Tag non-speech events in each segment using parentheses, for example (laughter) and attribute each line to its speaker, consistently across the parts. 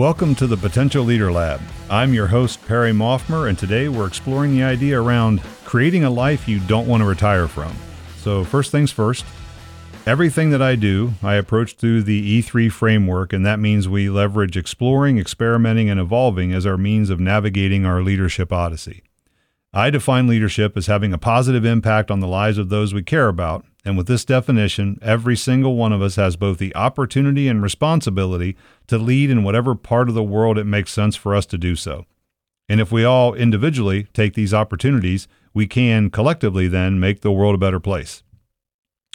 Speaker 1: Welcome to the Potential Leader Lab. I'm your host, Perry Maughmer, and today we're exploring the idea around creating a life you don't want to retire from. So, first things first, everything that I do, I approach through the E3 framework, and that means we leverage exploring, experimenting, and evolving as our means of navigating our leadership odyssey. I define leadership as having a positive impact on the lives of those we care about, and with this definition, every single one of us has both the opportunity and responsibility to lead in whatever part of the world it makes sense for us to do so. And if we all individually take these opportunities, we can collectively then make the world a better place.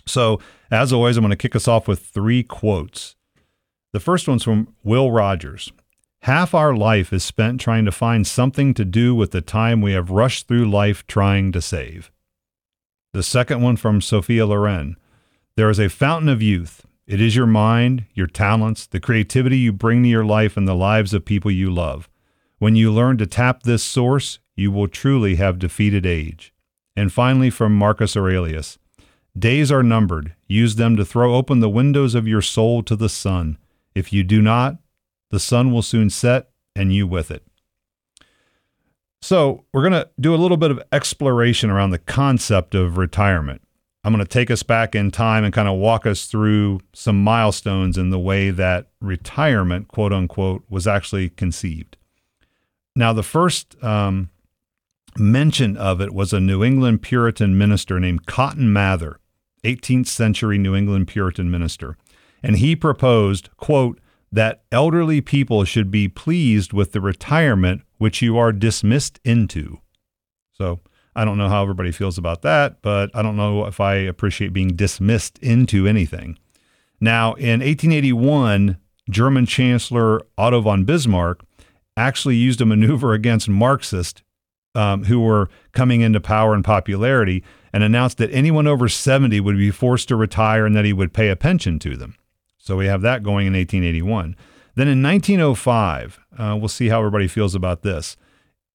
Speaker 1: So, as always, I'm going to kick us off with three quotes. The first one's from Will Rogers. Half our life is spent trying to find something to do with the time we have rushed through life trying to save. The second one from Sophia Loren. There is a fountain of youth. It is your mind, your talents, the creativity you bring to your life and the lives of people you love. When you learn to tap this source, you will truly have defeated age. And finally, from Marcus Aurelius Days are numbered. Use them to throw open the windows of your soul to the sun. If you do not, the sun will soon set, and you with it. So, we're going to do a little bit of exploration around the concept of retirement. I'm going to take us back in time and kind of walk us through some milestones in the way that retirement, quote unquote, was actually conceived. Now, the first um, mention of it was a New England Puritan minister named Cotton Mather, 18th century New England Puritan minister. And he proposed, quote, that elderly people should be pleased with the retirement which you are dismissed into. So I don't know how everybody feels about that, but I don't know if I appreciate being dismissed into anything. Now, in 1881, German Chancellor Otto von Bismarck actually used a maneuver against Marxists um, who were coming into power and popularity and announced that anyone over 70 would be forced to retire and that he would pay a pension to them. So we have that going in 1881. Then in 1905, uh, we'll see how everybody feels about this.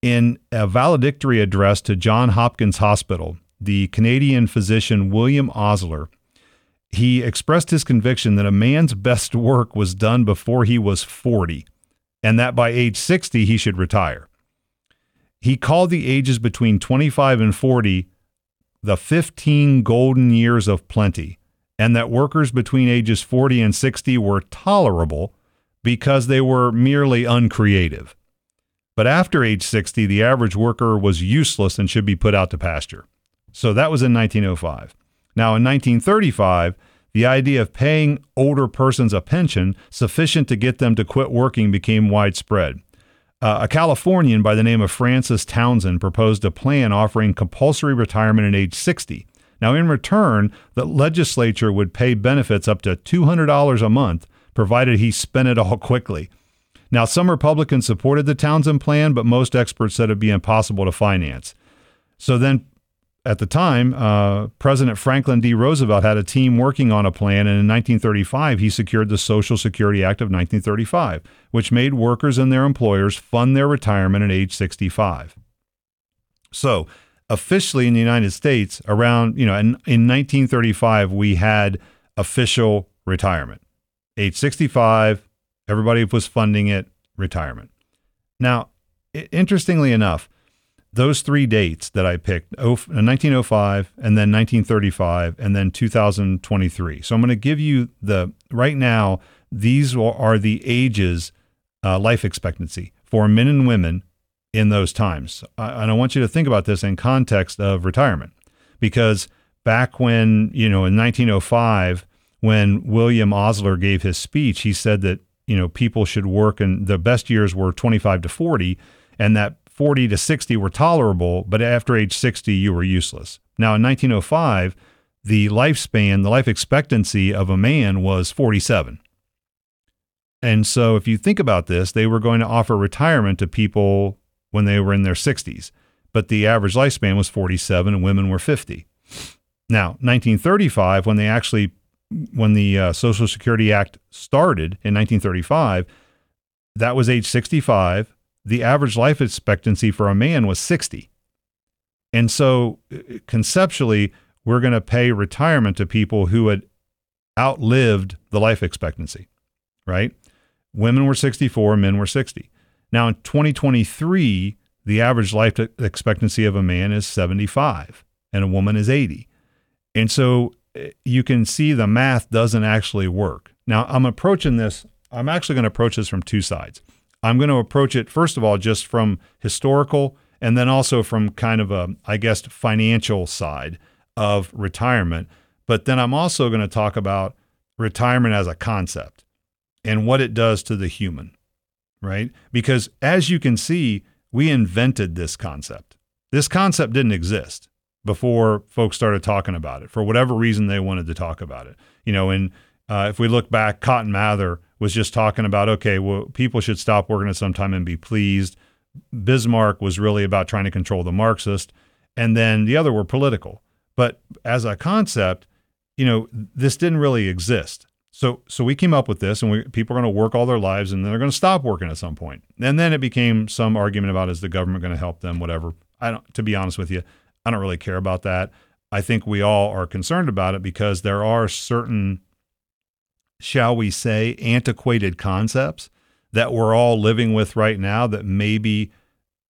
Speaker 1: In a valedictory address to John Hopkins Hospital, the Canadian physician William Osler, he expressed his conviction that a man's best work was done before he was 40, and that by age 60 he should retire. He called the ages between 25 and 40 the 15 golden years of plenty, and that workers between ages 40 and 60 were tolerable because they were merely uncreative. But after age 60, the average worker was useless and should be put out to pasture. So that was in 1905. Now, in 1935, the idea of paying older persons a pension sufficient to get them to quit working became widespread. Uh, a Californian by the name of Francis Townsend proposed a plan offering compulsory retirement at age 60. Now, in return, the legislature would pay benefits up to $200 a month provided he spent it all (laughs) quickly. Now, some Republicans supported the Townsend plan, but most experts said it'd be impossible to finance. So then, at the time, uh, President Franklin D. Roosevelt had a team working on a plan, and in 1935, he secured the Social Security Act of 1935, which made workers and their employers fund their retirement at age 65. So, officially in the United States, around, you know, in, in 1935, we had official retirement age 65, everybody was funding it, retirement. Now, interestingly enough, those three dates that I picked 1905 uh, and then 1935 and then 2023. So I'm going to give you the right now, these are the ages, uh, life expectancy for men and women in those times. And I want you to think about this in context of retirement because back when, you know, in 1905, when William Osler gave his speech, he said that you know people should work and the best years were 25 to 40 and that 40 to 60 were tolerable, but after age 60 you were useless. Now in 1905, the lifespan, the life expectancy of a man was 47. And so if you think about this, they were going to offer retirement to people when they were in their 60s, but the average lifespan was 47 and women were 50. Now, 1935 when they actually when the uh, Social Security Act started in 1935, that was age 65. The average life expectancy for a man was 60. And so uh, conceptually, we're going to pay retirement to people who had outlived the life expectancy, right? Women were 64, men were 60. Now in 2023, the average life expectancy of a man is 75 and a woman is 80. And so eh, you can see the math doesn't actually work. Now I'm approaching this, I'm actually going to approach this from two sides. I'm going to approach it, first of all, just from historical and then also from kind of a, I guess, financial side of retirement. But then I'm also going to talk about retirement as a concept and what it does to the human, right? Because as you can see, we invented this concept. This concept didn't exist before folks started talking about it for whatever reason they wanted to talk about it. You know, and uh, if we look back, Cotton Mather was just talking about, okay, well, people should stop working at some time and be pleased. Bismarck was really about trying to control the Marxist. And then the other were political. But as a concept, you know, this didn't really exist. So, so we came up with this, and we, people are going to work all their lives, and then they're going to stop working at some point. And then it became some argument about is the government going to help them, whatever. I don't. To be honest with you, I don't really care about that. I think we all are concerned about it because there are certain, shall we say, antiquated concepts that we're all living with right now that maybe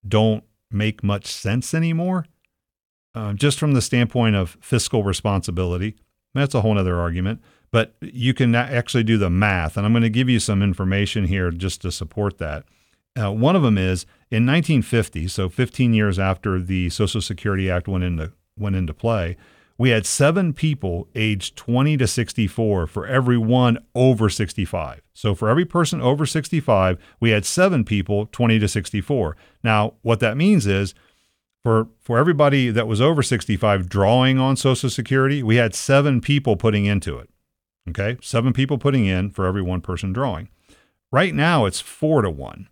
Speaker 1: don't make much sense anymore. Uh, just from the standpoint of fiscal responsibility, that's a whole other argument but you can actually do the math. And I'm going to give you some information here just to support that. Uh, one of them is in 1950, so 15 years after the Social Security Act went into went into play, we had seven people aged 20 to 64 for every one over 65. So for every person over 65, we had seven people 20 to 64. Now, what that means is for for everybody that was over 65 drawing on Social Security, we had seven people putting into it. Okay, seven people putting in for every one person drawing. Right now, it's four to one.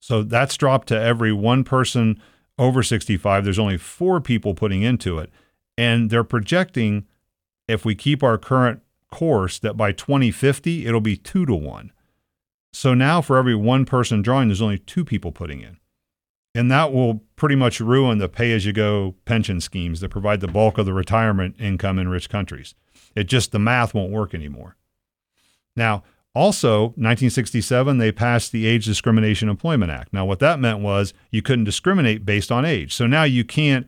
Speaker 1: So that's dropped to every one person over 65. There's only four people putting into it. And they're projecting, if we keep our current course, that by 2050, it'll be two to one. So now, for every one person drawing, there's only two people putting in. And that will pretty much ruin the pay as you go pension schemes that provide the bulk of the retirement income in rich countries. It just, the math won't work anymore. Now, also, 1967, they passed the Age Discrimination Employment Act. Now, what that meant was you couldn't discriminate based on age. So now you can't,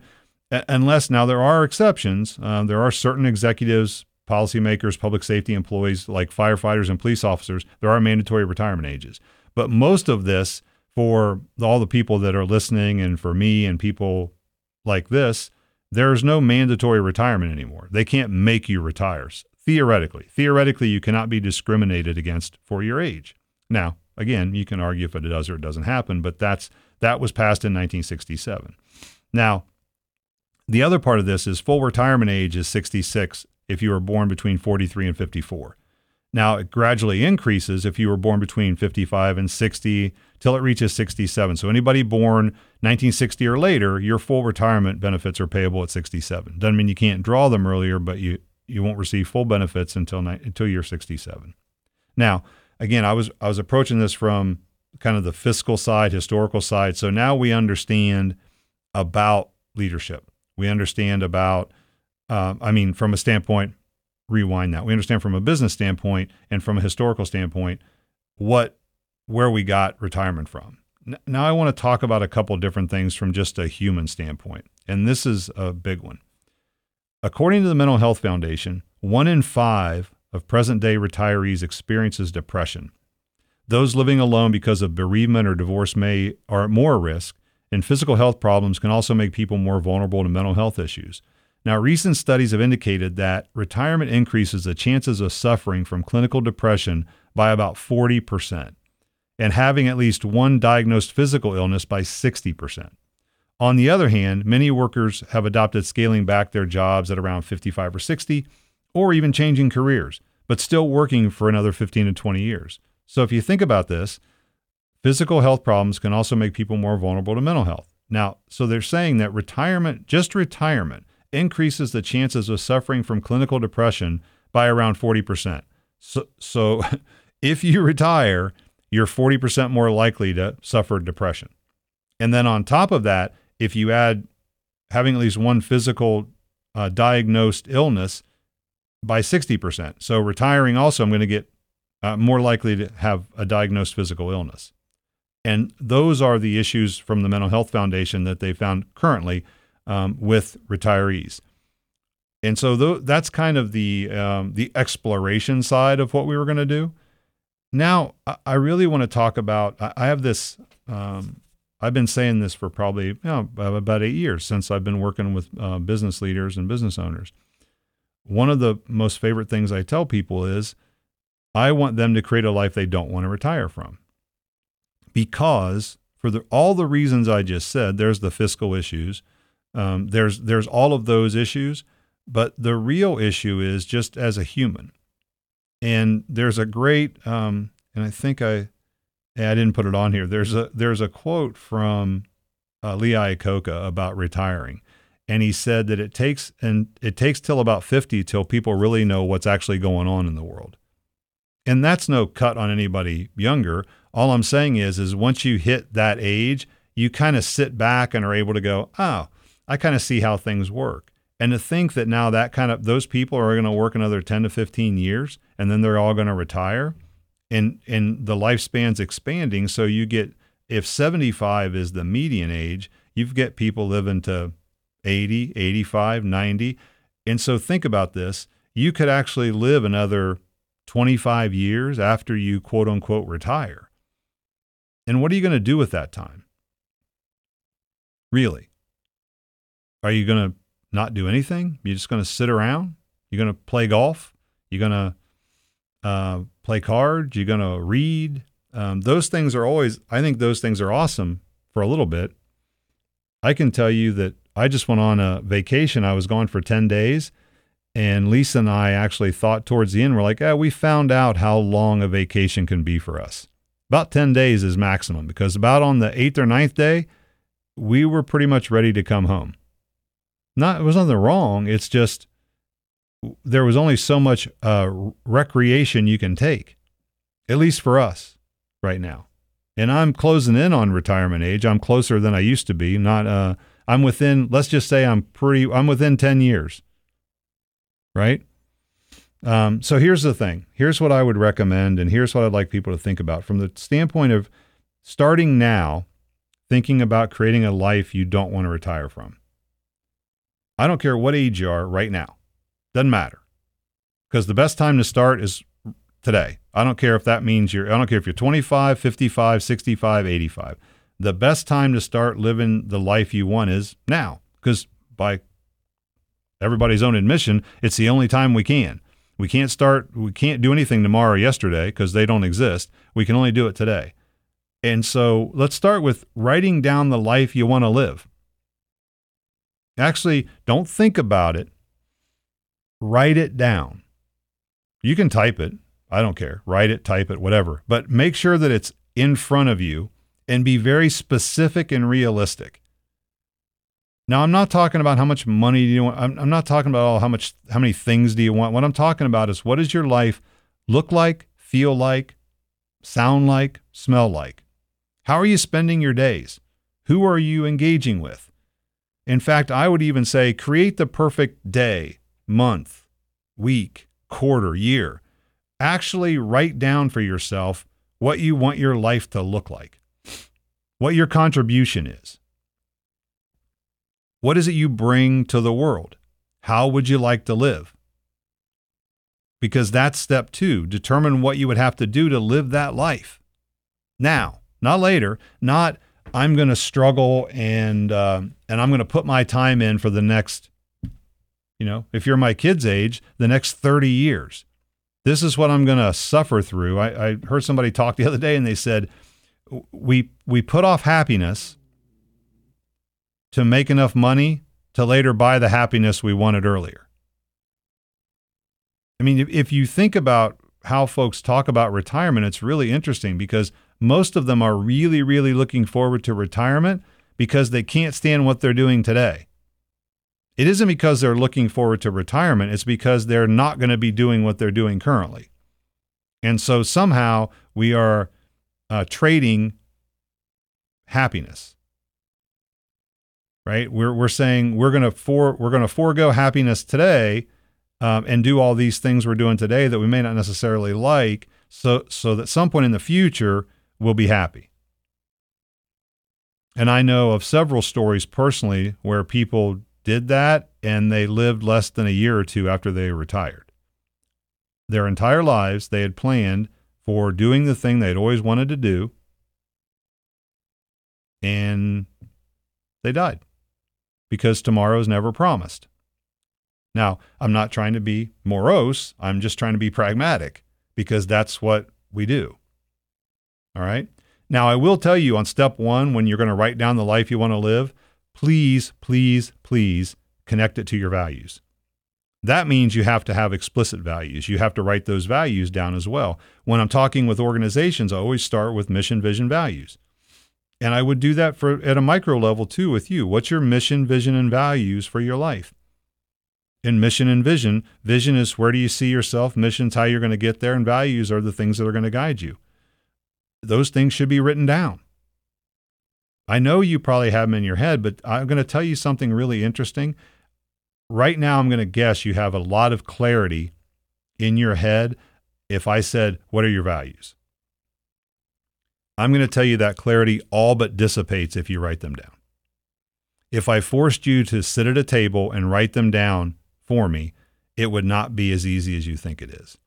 Speaker 1: unless now there are exceptions. Um, there are certain executives, policymakers, public safety employees like firefighters and police officers. There are mandatory retirement ages. But most of this, for all the people that are listening and for me and people like this, there's no mandatory retirement anymore. They can't make you retire. Theoretically, theoretically, you cannot be discriminated against for your age. Now, again, you can argue if it does or it doesn't happen, but that's that was passed in 1967. Now, the other part of this is full retirement age is 66 if you were born between 43 and 54. Now, it gradually increases if you were born between 55 and 60 till it reaches 67. So, anybody born 1960 or later, your full retirement benefits are payable at 67. Doesn't mean you can't draw them earlier, but you, you won't receive full benefits until, until you're 67. Now, again, I was, I was approaching this from kind of the fiscal side, historical side. So now we understand about leadership. We understand about, uh, I mean, from a standpoint, rewind that. We understand from a business standpoint and from a historical standpoint what where we got retirement from. Now I want to talk about a couple different things from just a human standpoint. And this is a big one. According to the Mental Health Foundation, 1 in 5 of present-day retirees experiences depression. Those living alone because of bereavement or divorce may are at more risk, and physical health problems can also make people more vulnerable to mental health issues. Now, recent studies have indicated that retirement increases the chances of suffering from clinical depression by about 40% and having at least one diagnosed physical illness by 60%. On the other hand, many workers have adopted scaling back their jobs at around 55 or 60, or even changing careers, but still working for another 15 to 20 years. So if you think about this, physical health problems can also make people more vulnerable to mental health. Now, so they're saying that retirement, just retirement, increases the chances of suffering from clinical depression by around 40%. So, so (laughs) if you retire, you're 40% more likely to suffer depression. And then on top of that, if you add having at least one physical uh, diagnosed illness by 60%. So retiring also, I'm going to get uh, more likely to have a diagnosed physical illness. And those are the issues from the Mental Health Foundation that they found currently um, with retirees. And so th- that's kind of the um, the exploration side of what we were going to do. Now, I, really want to talk about. I, I have this. Um, I've been saying this for probably you know, about eight years since I've been working with uh, business leaders and business owners. One of the most favorite things I tell people is, I want them to create a life they don't want to retire from because for the, all the reasons I just said, there's the fiscal issues, um, there's there's all of those issues, but the real issue is just as a human. And there's a great, um, and I think I, I didn't put it on here. There's a there's a quote from uh, Lee Iacocca about retiring, and he said that it takes and it takes till about 50 till people really know what's actually going on in the world. And that's no cut on anybody younger. All I'm saying is, is once you hit that age, you kind of sit back and are able to go, oh, I kind of see how things work. And to think that now that kind of those people are going to work another 10 to 15 years and then they're all going to retire and and the lifespan's expanding so you get if 75 is the median age, you've get people living to 80, 85, 90. And so think about this, you could actually live another 25 years after you quote unquote retire. And what are you going to do with that time? Really? Are you going to not do anything? You're just going to sit around? You're going to play golf? You're going to uh, play cards? You're going to read? Um, those things are always, I think those things are awesome for a little bit. I can tell you that I just went on a vacation. I was gone for 10 days. And Lisa and I actually thought towards the end, we're like, eh, we found out how long a vacation can be for us. About 10 days is maximum because about on the eighth or ninth day, we were pretty much ready to come home. Not, it was nothing wrong. It's just there was only so much uh, recreation you can take, at least for us right now. And I'm closing in on retirement age. I'm closer than I used to be. Not, uh, I'm within, let's just say I'm pretty, I'm within 10 years, right? Um, so here's the thing. Here's what I would recommend, and here's what I'd like people to think about from the standpoint of starting now, thinking about creating a life you don't want to retire from. I don't care what age you are right now, doesn't matter, because the best time to start is today. I don't care if that means you're. I don't care if you're 25, 55, 65, 85. The best time to start living the life you want is now, because by everybody's own admission, it's the only time we can. We can't start, we can't do anything tomorrow, or yesterday, because they don't exist. We can only do it today. And so let's start with writing down the life you want to live. Actually, don't think about it. Write it down. You can type it. I don't care. Write it, type it, whatever. But make sure that it's in front of you and be very specific and realistic. Now, I'm not talking about how much money do you want. I'm, I'm not talking about all how much, how many things do you want. What I'm talking about is what does your life look like, feel like, sound like, smell like? How are you spending your days? Who are you engaging with? In fact, I would even say create the perfect day, month, week, quarter, year. Actually write down for yourself what you want your life to look like, what your contribution is. What is it you bring to the world? How would you like to live? Because that's step two. Determine what you would have to do to live that life. Now, not later, not I'm going to struggle and uh, and I'm going to put my time in for the next, you know, if you're my kid's age, the next 30 years. This is what I'm going to suffer through. I, I heard somebody talk the other day and they said, we we put off happiness to make enough money to later buy the happiness we wanted earlier. I mean, if you think about how folks talk about retirement, it's really interesting because most of them are really, really looking forward to retirement because they can't stand what they're doing today. It isn't because they're looking forward to retirement, it's because they're not going to be doing what they're doing currently. And so somehow we are uh, trading happiness right? We're we're saying we're gonna for we're gonna forego happiness today, um, and do all these things we're doing today that we may not necessarily like, so so that some point in the future we'll be happy. And I know of several stories personally where people did that and they lived less than a year or two after they retired. Their entire lives, they had planned for doing the thing they'd always wanted to do, and they died because tomorrow is never promised. Now, I'm not trying to be morose, I'm just trying to be pragmatic because that's what we do. All right. Now, I will tell you on step one, when you're going to write down the life you want to live, please, please, please connect it to your values. That means you have to have explicit values. You have to write those values down as well. When I'm talking with organizations, I always start with mission, vision, values. And I would do that for at a micro level too with you. What's your mission, vision, and values for your life? In mission and vision, vision is where do you see yourself, mission's how you're going to get there, and values are the things that are going to guide you. Those things should be written down. I know you probably have them in your head, but I'm going to tell you something really interesting. Right now, I'm going to guess you have a lot of clarity in your head if I said, What are your values? I'm going to tell you that clarity all but dissipates if you write them down. If I forced you to sit at a table and write them down for me, it would not be as easy as you think it is.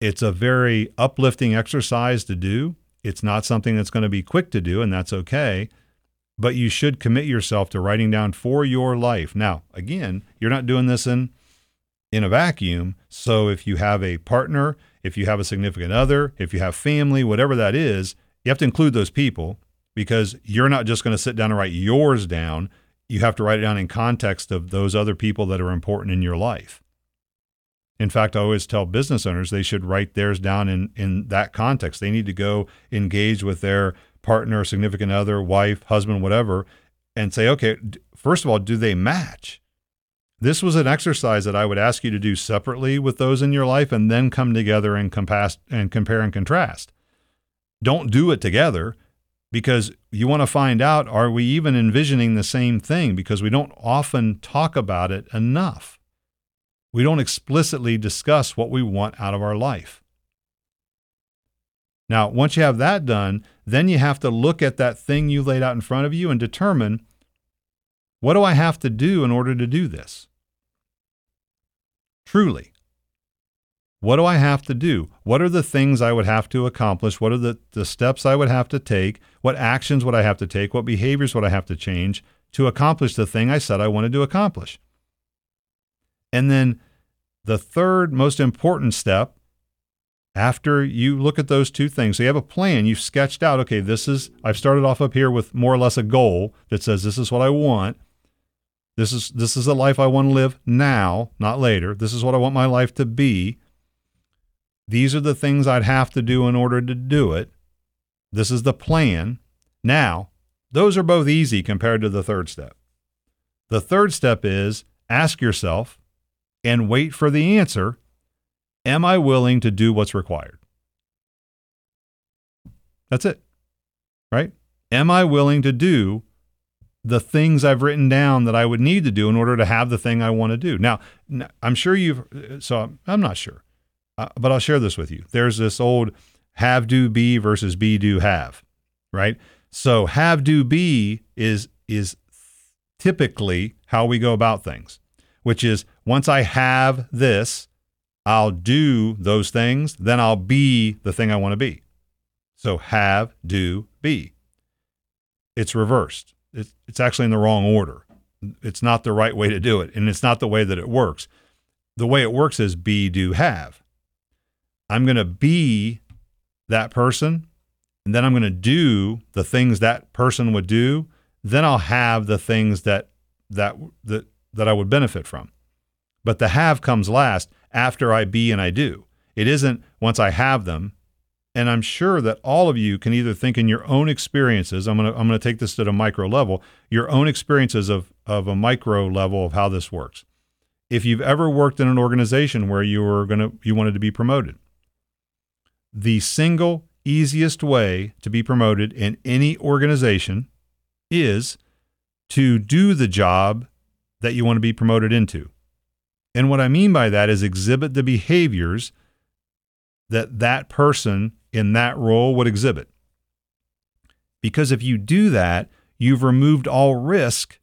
Speaker 1: It's a very uplifting exercise to do. It's not something that's going to be quick to do, and that's okay. But you should commit yourself to writing down for your life. Now, again, you're not doing this in in a vacuum. So if you have a partner, if you have a significant other, if you have family, whatever that is, you have to include those people because you're not just going to sit down and write yours down. You have to write it down in context of those other people that are important in your life. In fact, I always tell business owners they should write theirs down in, in that context. They need to go engage with their partner, significant other, wife, husband, whatever, and say, okay, first of all, do they match? This was an exercise that I would ask you to do separately with those in your life and then come together and, compass, and compare and contrast. Don't do it together because you want to find out are we even envisioning the same thing? Because we don't often talk about it enough. We don't explicitly discuss what we want out of our life. Now, once you have that done, then you have to look at that thing you laid out in front of you and determine what do I have to do in order to do this? Truly. What do I have to do? What are the things I would have to accomplish? What are the, the steps I would have to take? What actions would I have to take? What behaviors would I have to change to accomplish the thing I said I wanted to accomplish? And then the third most important step after you look at those two things, so you have a plan, you've sketched out, okay, this is, I've started off up here with more or less a goal that says this is what I want. This is this is the life I want to live now, not later. This is what I want my life to be. These are the things I'd have to do in order to do it. This is the plan. Now, those are both easy compared to the third step. The third step is ask yourself, and wait for the answer Am I willing to do what's required? That's it, right? Am I willing to do the things I've written down that I would need to do in order to have the thing I want to do? Now, I'm sure you've, so I'm not sure, uh, but I'll share this with you. There's this old have, do, be versus be, do, have, right? So have, do, be is, is typically how we go about things which is once I have this, I'll do those things, then I'll be the thing I want to be. So have, do, be. It's reversed. It's actually in the wrong order. It's not the right way to do it, and it's not the way that it works. The way it works is be, do, have. I'm going to be that person, and then I'm going to do the things that person would do. Then I'll have the things that that that that I would benefit from. But the have comes last after I be and I do. It isn't once I have them. And I'm sure that all of you can either think in your own experiences, I'm going to I'm going to take this to a micro level, your own experiences of of a micro level of how this works. If you've ever worked in an organization where you were going to you wanted to be promoted, the single easiest way to be promoted in any organization is to do the job that you want to be promoted into. And what I mean by that is exhibit the behaviors that that person in that role would exhibit. Because if you do that, you've removed all risk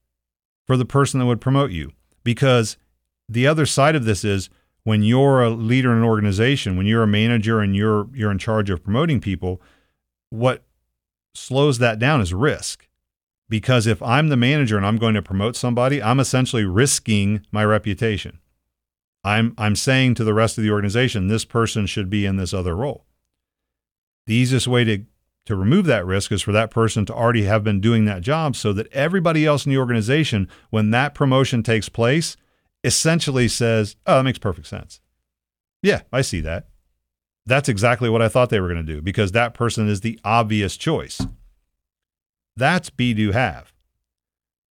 Speaker 1: for the person that would promote you. Because the other side of this is when you're a leader in an organization, when you're a manager and you're you're in charge of promoting people, what slows that down is risk. Because if I'm the manager and I'm going to promote somebody, I'm essentially risking my reputation. I'm I'm saying to the rest of the organization, this person should be in this other role. The easiest way to to remove that risk is for that person to already have been doing that job so that everybody else in the organization, when that promotion takes place, essentially says, Oh, that makes perfect sense. Yeah, I see that. That's exactly what I thought they were going to do because that person is the obvious choice. That's be do have.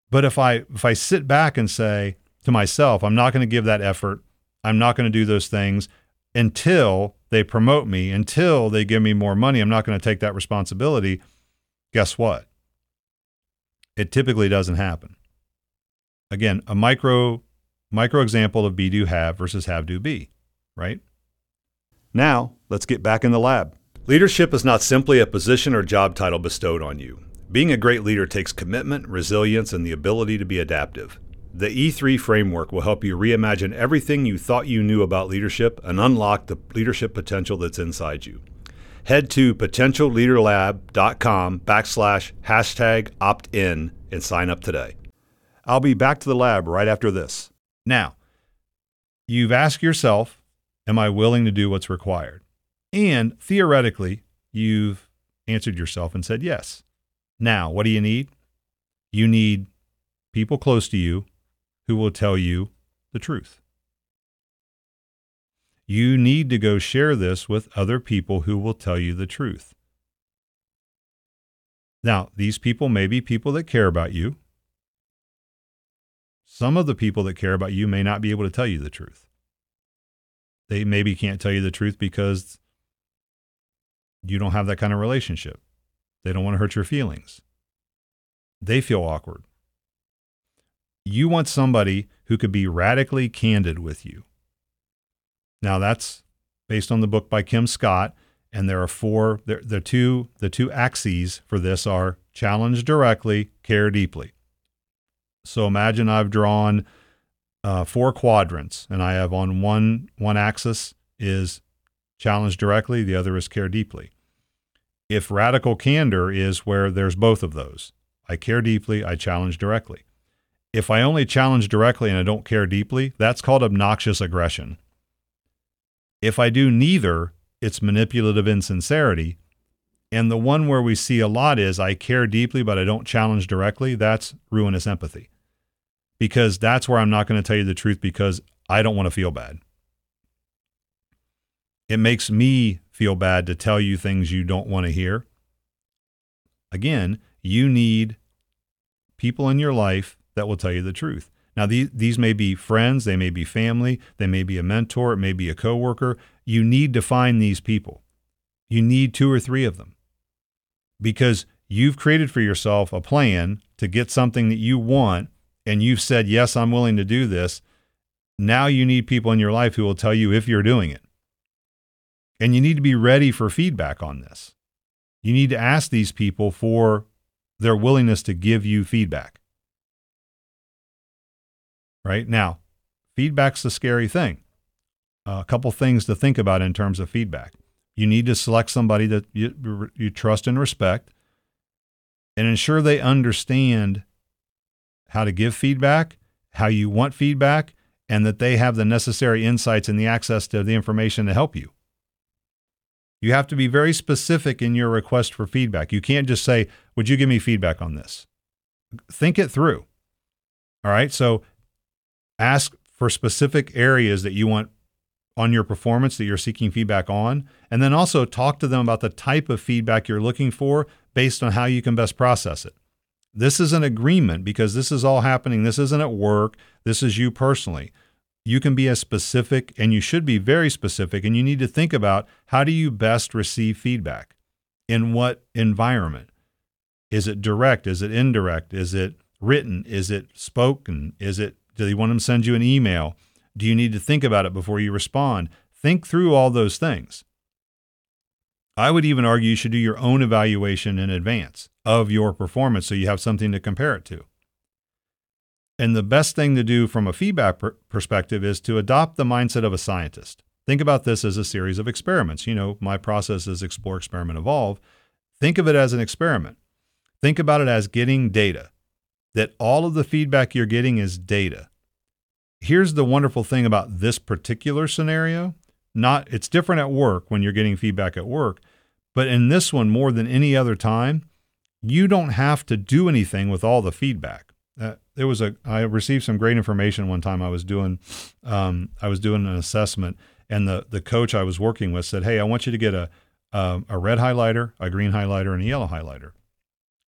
Speaker 1: But if I if I sit back and say to myself, I'm not going to give that effort, I'm not going to do those things until they promote me, until they give me more money, I'm not going to take that responsibility. Guess what? It typically doesn't happen. Again, a micro micro example of be do have versus have do be, right? Now, let's get back in the lab. Leadership is not simply a position or job title bestowed on you. Being a great leader takes commitment, resilience, and the ability to be adaptive. The E3 framework will help you reimagine everything you thought you knew about leadership and unlock the leadership potential that's inside you. Head to potentialleaderlab.com backslash hashtag opt in and sign up today. I'll be back to the lab right after this. Now, you've asked yourself, Am I willing to do what's required? And theoretically, you've answered yourself and said yes. Now, what do you need? You need people close to you who will tell you the truth. You need to go share this with other people who will tell you the truth. Now, these people may be people that care about you. Some of the people that care about you may not be able to tell you the truth. They maybe can't tell you the truth because you don't have that kind of relationship. They don't want to hurt your feelings. They feel awkward. You want somebody who could be radically candid with you. Now that's based on the book by Kim Scott, and there are four. The, the two the two axes for this are challenge directly, care deeply. So imagine I've drawn uh, four quadrants, and I have on one one axis is challenge directly, the other is care deeply. If radical candor is where there's both of those, I care deeply, I challenge directly. If I only challenge directly and I don't care deeply, that's called obnoxious aggression. If I do neither, it's manipulative insincerity. And the one where we see a lot is I care deeply, but I don't challenge directly. That's ruinous empathy. Because that's where I'm not going to tell you the truth because I don't want to feel bad. It makes me feel bad to tell you things you don't want to hear. Again, you need people in your life that will tell you the truth. Now, these, these may be friends, they may be family, they may be a mentor, it may be a coworker. You need to find these people. You need two or three of them because you've created for yourself a plan to get something that you want, and you've said, Yes, I'm willing to do this. Now you need people in your life who will tell you if you're doing it. And you need to be ready for feedback on this. You need to ask these people for their willingness to give you feedback right? Now, feedback's a scary thing. Uh, a couple things to think about in terms of feedback. You need to select somebody that you, you trust and respect and ensure they understand how to give feedback, how you want feedback, and that they have the necessary insights and the access to the information to help you. You have to be very specific in your request for feedback. You can't just say, Would you give me feedback on this? Think it through. All right. So ask for specific areas that you want on your performance that you're seeking feedback on. And then also talk to them about the type of feedback you're looking for based on how you can best process it. This is an agreement because this is all happening. This isn't at work. This is you personally. You can be as specific and you should be very specific. And you need to think about how do you best receive feedback? In what environment? Is it direct? Is it indirect? Is it written? Is it spoken? Is it do you want them to send you an email? Do you need to think about it before you respond? Think through all those things. I would even argue you should do your own evaluation in advance of your performance so you have something to compare it to. And the best thing to do from a feedback per- perspective is to adopt the mindset of a scientist. Think about this as a series of experiments. You know, my process is explore, experiment, evolve. Think of it as an experiment. Think about it as getting data, that all of the feedback you're getting is data. Here's the wonderful thing about this particular scenario. Not it's different at work when you're getting feedback at work, but in this one more than any other time, you don't have to do anything with all the feedback. Uh, there was a I received some great information one time. I was doing um, I was doing an assessment, and the the coach I was working with said, "Hey, I want you to get a um, a red highlighter, a green highlighter, and a yellow highlighter,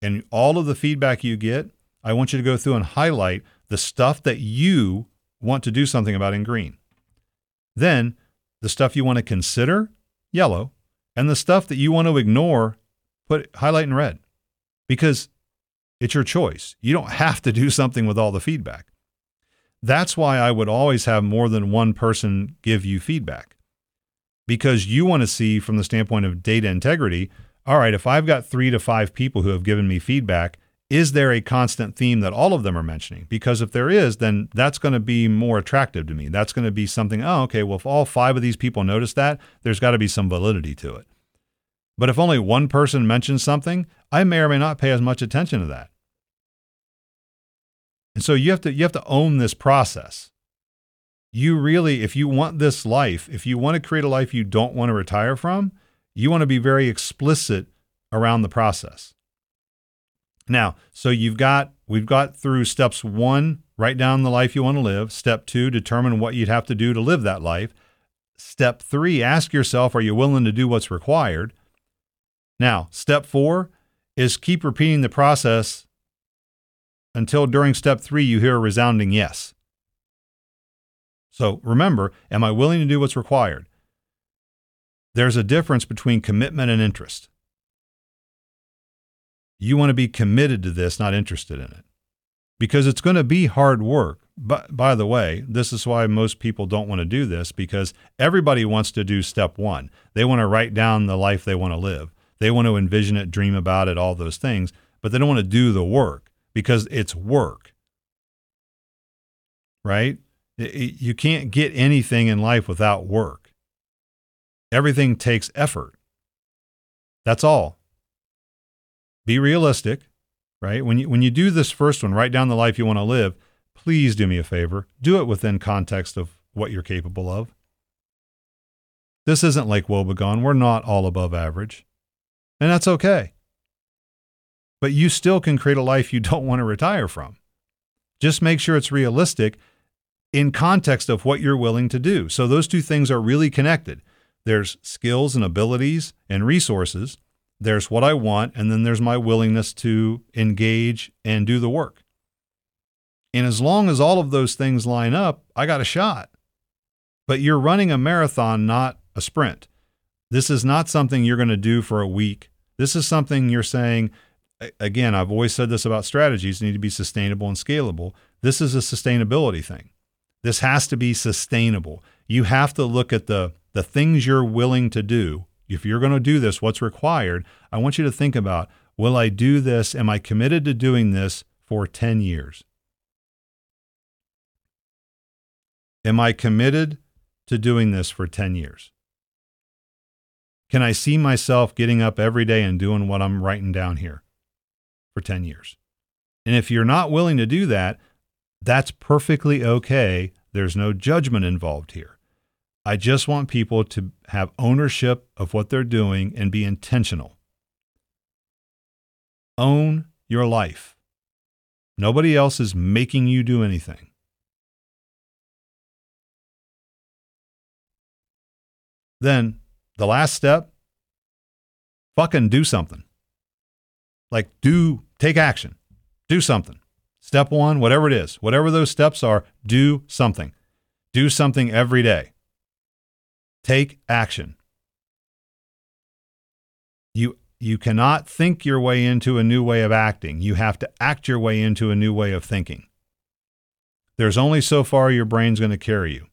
Speaker 1: and all of the feedback you get, I want you to go through and highlight the stuff that you want to do something about in green. Then the stuff you want to consider, yellow, and the stuff that you want to ignore, put highlight in red, because it's your choice. You don't have to do (laughs) something with all the feedback. That's why I would always have more than one person give you feedback because you want to see from the standpoint of data integrity. All right, if I've got three to five people who have given me feedback, is there a constant theme that all of them are mentioning? Because if there is, then that's going to be more attractive to me. That's going to be something, oh, okay, well, if all five of these people notice that, there's got to be some validity to it. But if only one person mentions something, I may or may not pay as much attention to that. And so you have to you have to own this process. You really if you want this life, if you want to create a life you don't want to retire from, you want to be very explicit around the process. Now, so you've got we've got through steps 1, write down the life you want to live, step 2, determine what you'd have to do to live that life. Step 3, ask yourself are you willing to do what's required? Now, step 4 is keep repeating the process until during step three you hear a resounding yes. So remember, am I willing to do what's required? There's a difference between commitment and interest. You want to be committed to this, not interested in it. Because it's going to be hard work. But by the way, this is why most people don't want to do this because everybody wants to do step one. They want to write down the life they want to live. They want to envision it, dream about it, all those things, but they don't want to do the work because it's work. Right? You can't get anything in life without work. Everything takes effort. That's all. Be realistic, right? When you when you do this first one, write down the life you want to live, please do me a favor. Do it within context of what you're capable of. This isn't like Wobegon. We're not all above average. And that's okay but you still can create a life you don't want to retire from. Just make sure it's realistic in context of what you're willing to do. So those two things are really connected. There's skills and abilities and resources. There's what I want, and then there's my willingness to engage and do the work. And as long as all of those things line up, I got a shot. But you're running a marathon, not a sprint. This is not something you're going to do for a week. This is something you're saying, again, I've always said this about strategies need to be sustainable and scalable. This is a sustainability thing. This has to be sustainable. You have to look at the the things you're willing to do. If you're going to do this, what's required? I want you to think about, will I do this? Am I committed to doing this for 10 years? Am I committed to doing this for 10 years? Can I see myself getting up every day and doing what I'm writing down here? for 10 years. And if you're not willing to do that, that's perfectly okay. There's no judgment involved here. I just want people to have ownership of what they're doing and be intentional. Own your life. Nobody else is making you do anything. Then the last step fucking do something. Like, do take action, do something. Step one, whatever it is, whatever those steps are, do something. Do something every day. Take action. You, you cannot think your way into a new way of acting. You have to act your way into a new way of thinking. There's only so far your brain's going to carry you.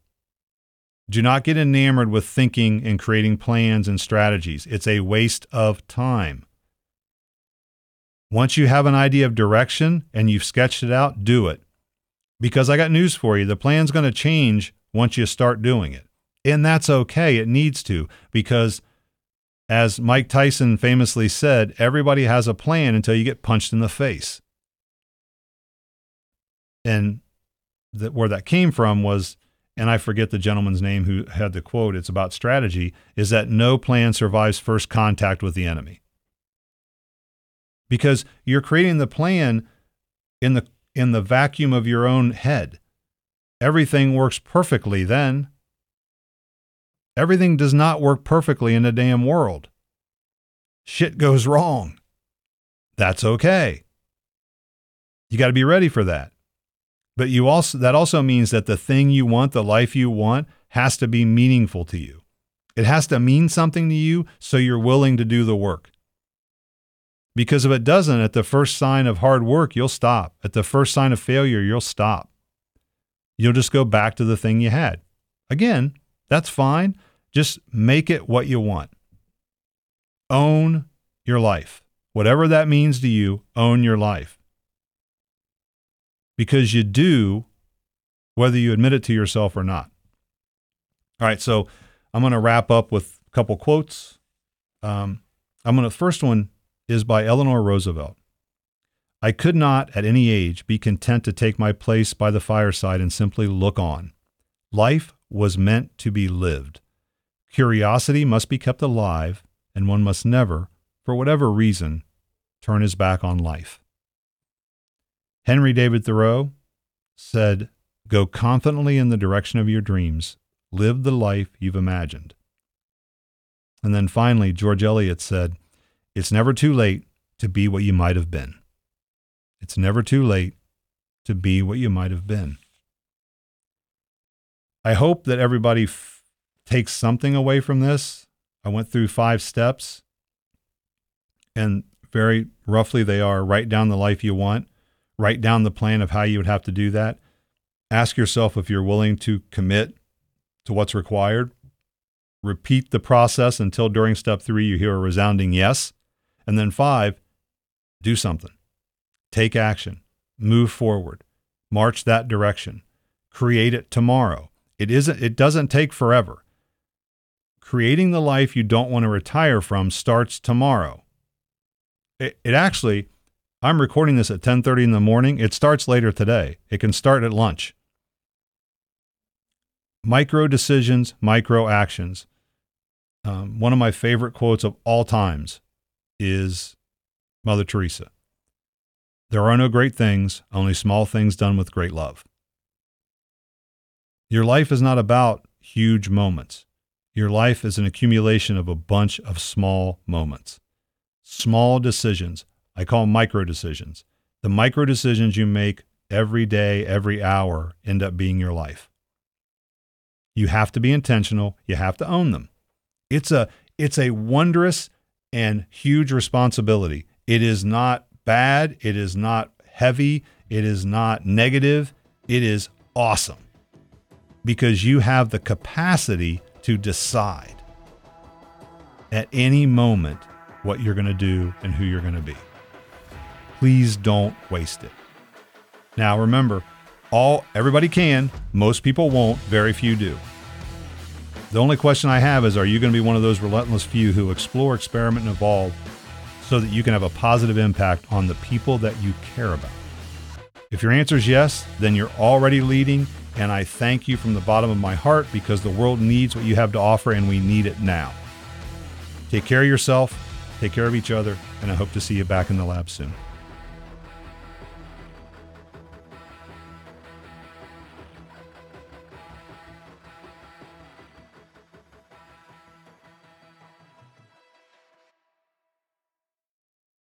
Speaker 1: Do not get enamored with thinking and creating plans and strategies. It's a waste of time. Once you have an idea of direction and you've sketched it out, do it. Because I got news for you the plan's going to change once you start doing it. And that's okay. It needs to, because as Mike Tyson famously said, everybody has a plan until you get punched in the face. And that where that came from was and I forget the gentleman's name who had the quote, it's about strategy, is that no plan survives first contact with the enemy. Because you're creating the plan in the in the vacuum of your own head. Everything works perfectly then. Everything does not work perfectly in the damn world. Shit goes wrong. That's okay. You got to be ready for that. But you also that also means that the thing you want, the life you want, has to be meaningful to you. It has to mean something to you so you're willing to do the work. Because if it doesn't, at the first sign of hard work, you'll stop. At the first sign of failure, you'll stop. You'll just go back to the thing you had. Again, that's fine. Just make it what you want. Own your life. Whatever that means to you, own your life because you do, whether you admit it to yourself or not. All right, so I'm going to wrap up with a couple quotes. Um, I'm going to first one is by Eleanor Roosevelt. I could not, at any age, be content to take my place by the fireside and simply look on. Life was meant to be lived. Curiosity must be kept alive, and one must never, for whatever reason, turn his back on life. Henry David Thoreau said, Go confidently in the direction of your dreams. Live the life you've imagined. And then finally, George Eliot said, It's never too late to be what you might have been. It's never too late to be what you might have been. I hope that everybody f- takes something away from this. I went through five steps, and very roughly, they are write down the life you want, write down the plan of how you would have to do that. Ask yourself if you're willing to commit to what's required. Repeat the process until during step three you hear a resounding yes. And then five, do something. Take action. Move forward. March that direction. Create it tomorrow. It isn't it doesn't take forever. Creating the life you don't want to retire from starts tomorrow. It, it actually I'm recording this at 10:30 in the morning. It starts later today. It can start at lunch. Micro decisions, micro actions. Um, one of my favorite quotes of all times is Mother Teresa. There are no great things, only small things done with great love. Your life is not about huge moments. Your life is an accumulation of a bunch of small moments, small decisions, I call micro decisions. The micro decisions you make every day, every hour end up being your life. You have to be intentional, you have to own them. It's a it's a wondrous and huge responsibility. It is not bad, it is not heavy, it is not negative, it is awesome. Because you have the capacity to decide at any moment what you're going to do and who you're going to be. Please don't waste it. Now remember, all everybody can, most people won't, very few do. The only question I have is are you going to be one of those relentless few who explore, experiment, and evolve so that you can have a positive impact on the people that you care about? If your answer is yes, then you're already leading, and I thank you from the bottom of my heart because the world needs what you have to offer and we need it now. Take care of yourself, take care of each other, and I hope to see you back in the lab soon.